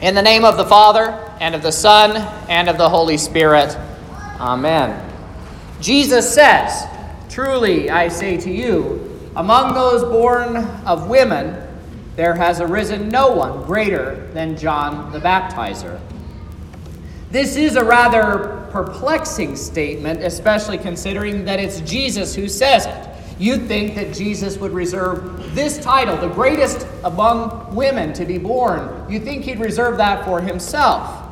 In the name of the Father, and of the Son, and of the Holy Spirit. Amen. Jesus says, Truly I say to you, among those born of women, there has arisen no one greater than John the Baptizer. This is a rather perplexing statement, especially considering that it's Jesus who says it. You'd think that Jesus would reserve this title, the greatest among women to be born. You'd think he'd reserve that for himself.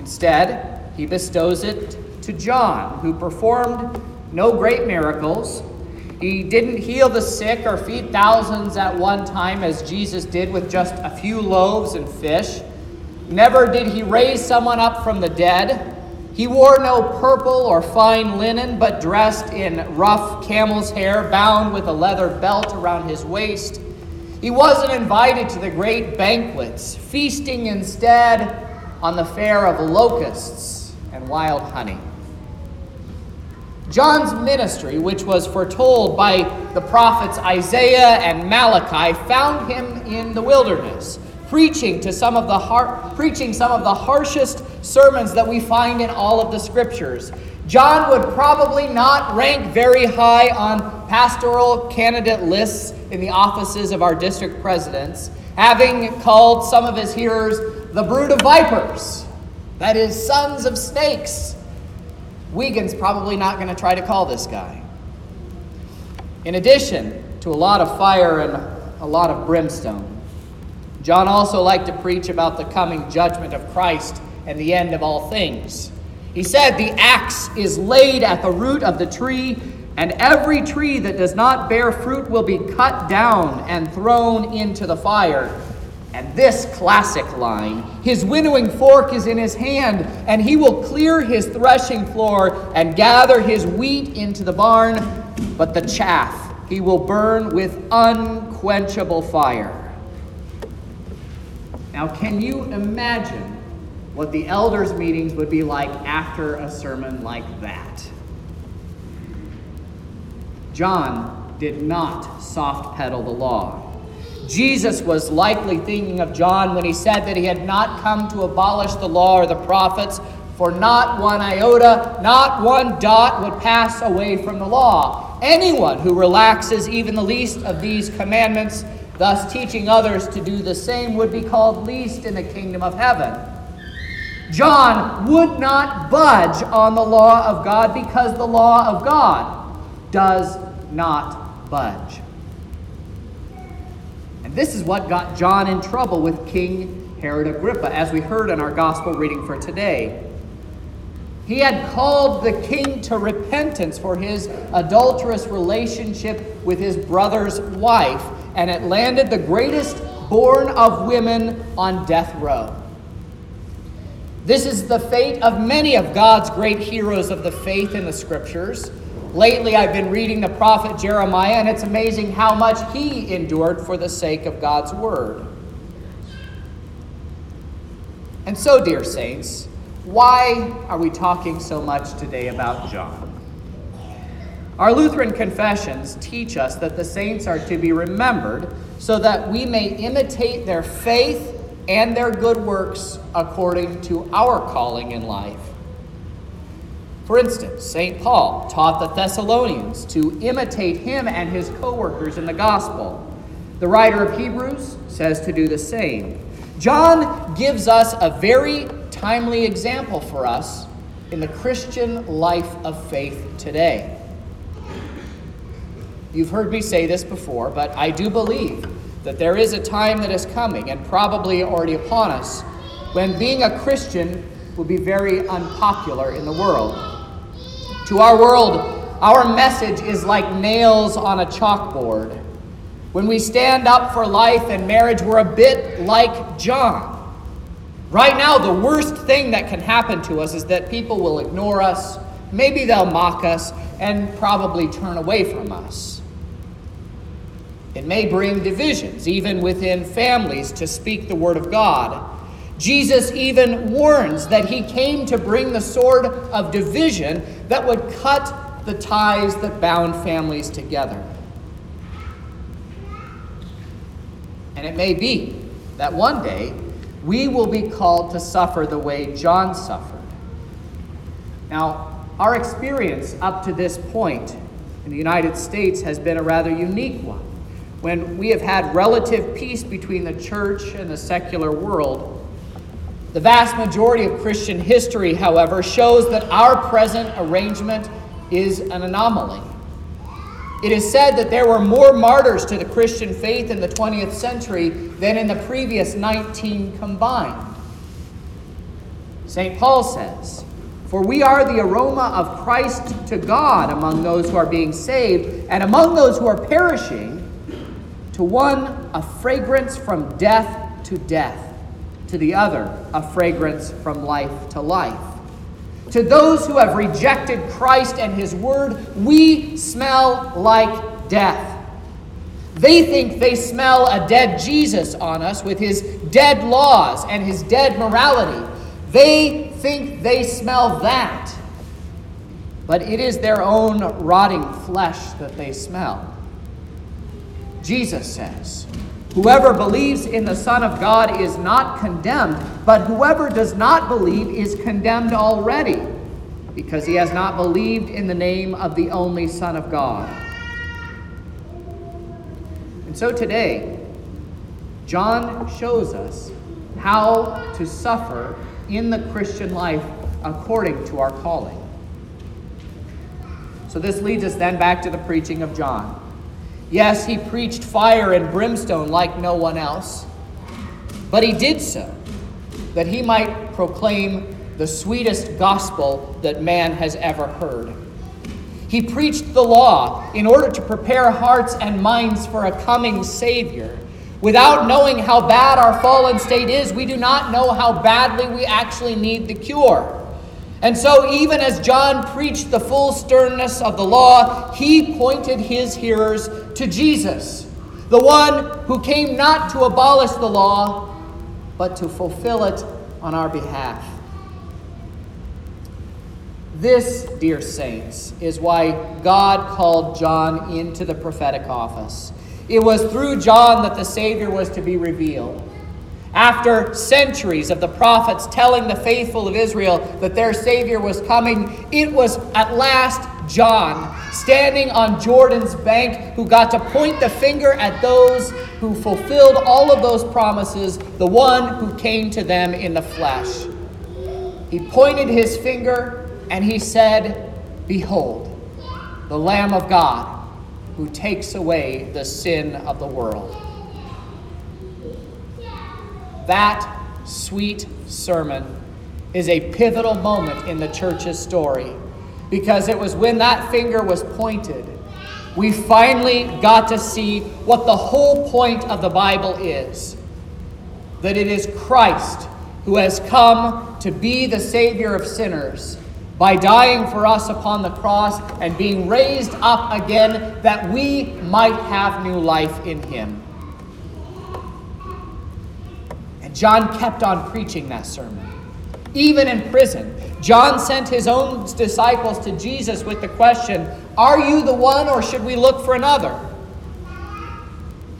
Instead, he bestows it to John, who performed no great miracles. He didn't heal the sick or feed thousands at one time, as Jesus did with just a few loaves and fish. Never did he raise someone up from the dead. He wore no purple or fine linen, but dressed in rough camel's hair, bound with a leather belt around his waist. He wasn't invited to the great banquets, feasting instead on the fare of locusts and wild honey. John's ministry, which was foretold by the prophets Isaiah and Malachi, found him in the wilderness preaching to some of the har- preaching some of the harshest sermons that we find in all of the scriptures. John would probably not rank very high on pastoral candidate lists in the offices of our district presidents, having called some of his hearers the brood of vipers, that is, sons of snakes. Wiegand's probably not going to try to call this guy. In addition to a lot of fire and a lot of brimstone, John also liked to preach about the coming judgment of Christ and the end of all things. He said, The axe is laid at the root of the tree, and every tree that does not bear fruit will be cut down and thrown into the fire. And this classic line His winnowing fork is in his hand, and he will clear his threshing floor and gather his wheat into the barn, but the chaff he will burn with unquenchable fire. Now, can you imagine what the elders' meetings would be like after a sermon like that? John did not soft pedal the law. Jesus was likely thinking of John when he said that he had not come to abolish the law or the prophets, for not one iota, not one dot would pass away from the law. Anyone who relaxes even the least of these commandments thus teaching others to do the same would be called least in the kingdom of heaven. John would not budge on the law of God because the law of God does not budge. And this is what got John in trouble with King Herod Agrippa, as we heard in our gospel reading for today. He had called the king to repentance for his adulterous relationship with his brother's wife and it landed the greatest born of women on death row. This is the fate of many of God's great heroes of the faith in the scriptures. Lately, I've been reading the prophet Jeremiah, and it's amazing how much he endured for the sake of God's word. And so, dear saints, why are we talking so much today about John? Our Lutheran confessions teach us that the saints are to be remembered so that we may imitate their faith and their good works according to our calling in life. For instance, St. Paul taught the Thessalonians to imitate him and his co workers in the gospel. The writer of Hebrews says to do the same. John gives us a very timely example for us in the Christian life of faith today. You've heard me say this before, but I do believe that there is a time that is coming, and probably already upon us, when being a Christian will be very unpopular in the world. To our world, our message is like nails on a chalkboard. When we stand up for life and marriage, we're a bit like John. Right now, the worst thing that can happen to us is that people will ignore us, maybe they'll mock us, and probably turn away from us. It may bring divisions, even within families, to speak the word of God. Jesus even warns that he came to bring the sword of division that would cut the ties that bound families together. And it may be that one day we will be called to suffer the way John suffered. Now, our experience up to this point in the United States has been a rather unique one. When we have had relative peace between the church and the secular world, the vast majority of Christian history, however, shows that our present arrangement is an anomaly. It is said that there were more martyrs to the Christian faith in the 20th century than in the previous 19 combined. St. Paul says, For we are the aroma of Christ to God among those who are being saved, and among those who are perishing, to one a fragrance from death to death, to the other a fragrance from life to life. To those who have rejected Christ and his word, we smell like death. They think they smell a dead Jesus on us with his dead laws and his dead morality. They think they smell that. But it is their own rotting flesh that they smell. Jesus says, Whoever believes in the Son of God is not condemned, but whoever does not believe is condemned already, because he has not believed in the name of the only Son of God. And so today, John shows us how to suffer in the Christian life according to our calling. So this leads us then back to the preaching of John. Yes, he preached fire and brimstone like no one else, but he did so that he might proclaim the sweetest gospel that man has ever heard. He preached the law in order to prepare hearts and minds for a coming Savior. Without knowing how bad our fallen state is, we do not know how badly we actually need the cure. And so, even as John preached the full sternness of the law, he pointed his hearers to Jesus, the one who came not to abolish the law, but to fulfill it on our behalf. This, dear saints, is why God called John into the prophetic office. It was through John that the Savior was to be revealed. After centuries of the prophets telling the faithful of Israel that their Savior was coming, it was at last John, standing on Jordan's bank, who got to point the finger at those who fulfilled all of those promises, the one who came to them in the flesh. He pointed his finger and he said, Behold, the Lamb of God who takes away the sin of the world. That sweet sermon is a pivotal moment in the church's story because it was when that finger was pointed we finally got to see what the whole point of the Bible is that it is Christ who has come to be the Savior of sinners by dying for us upon the cross and being raised up again that we might have new life in Him. John kept on preaching that sermon. Even in prison, John sent his own disciples to Jesus with the question Are you the one, or should we look for another?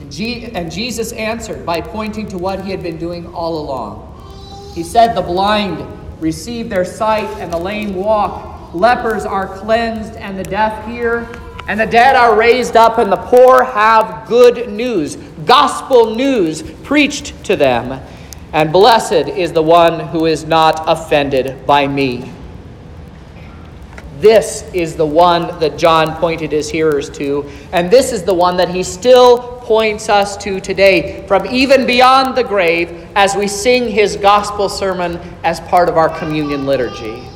And, G- and Jesus answered by pointing to what he had been doing all along. He said, The blind receive their sight, and the lame walk. Lepers are cleansed, and the deaf hear. And the dead are raised up, and the poor have good news, gospel news preached to them and blessed is the one who is not offended by me. This is the one that John pointed his hearers to, and this is the one that he still points us to today, from even beyond the grave, as we sing his gospel sermon as part of our communion liturgy.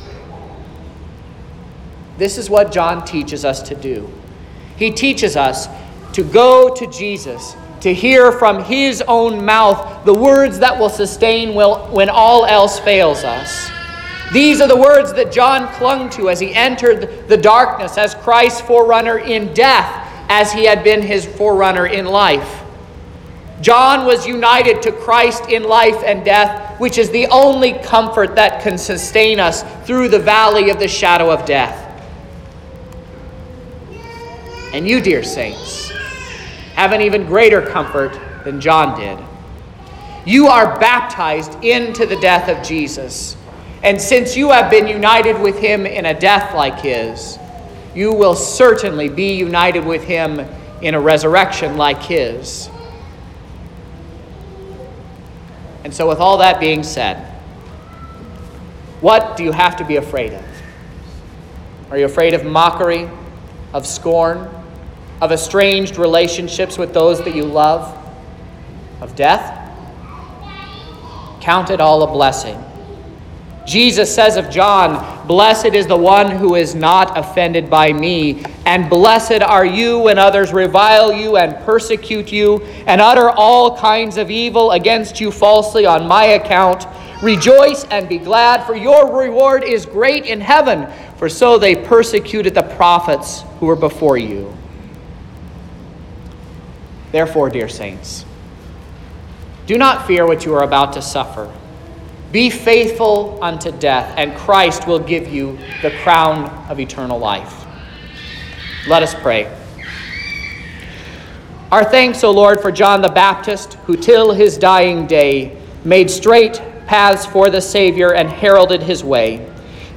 This is what John teaches us to do. He teaches us to go to Jesus to hear from his own mouth the words that will sustain when all else fails us. These are the words that John clung to as he entered the darkness as Christ's forerunner in death, as he had been his forerunner in life. John was united to Christ in life and death, which is the only comfort that can sustain us through the valley of the shadow of death. And you, dear saints, have an even greater comfort than John did. You are baptized into the death of Jesus. And since you have been united with him in a death like his, you will certainly be united with him in a resurrection like his. And so, with all that being said, what do you have to be afraid of? Are you afraid of mockery, of scorn, of estranged relationships with those that you love, of death? Count it all a blessing. Jesus says of John, Blessed is the one who is not offended by me, and blessed are you when others revile you and persecute you and utter all kinds of evil against you falsely on my account. Rejoice and be glad, for your reward is great in heaven, for so they persecuted the prophets who were before you. Therefore, dear saints, do not fear what you are about to suffer. Be faithful unto death, and Christ will give you the crown of eternal life. Let us pray. Our thanks, O Lord, for John the Baptist, who till his dying day made straight paths for the Savior and heralded his way.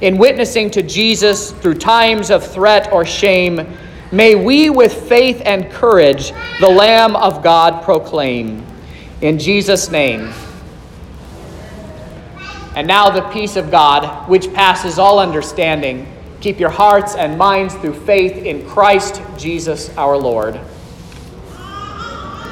In witnessing to Jesus through times of threat or shame, may we with faith and courage the Lamb of God proclaim. In Jesus' name. And now the peace of God, which passes all understanding, keep your hearts and minds through faith in Christ Jesus our Lord.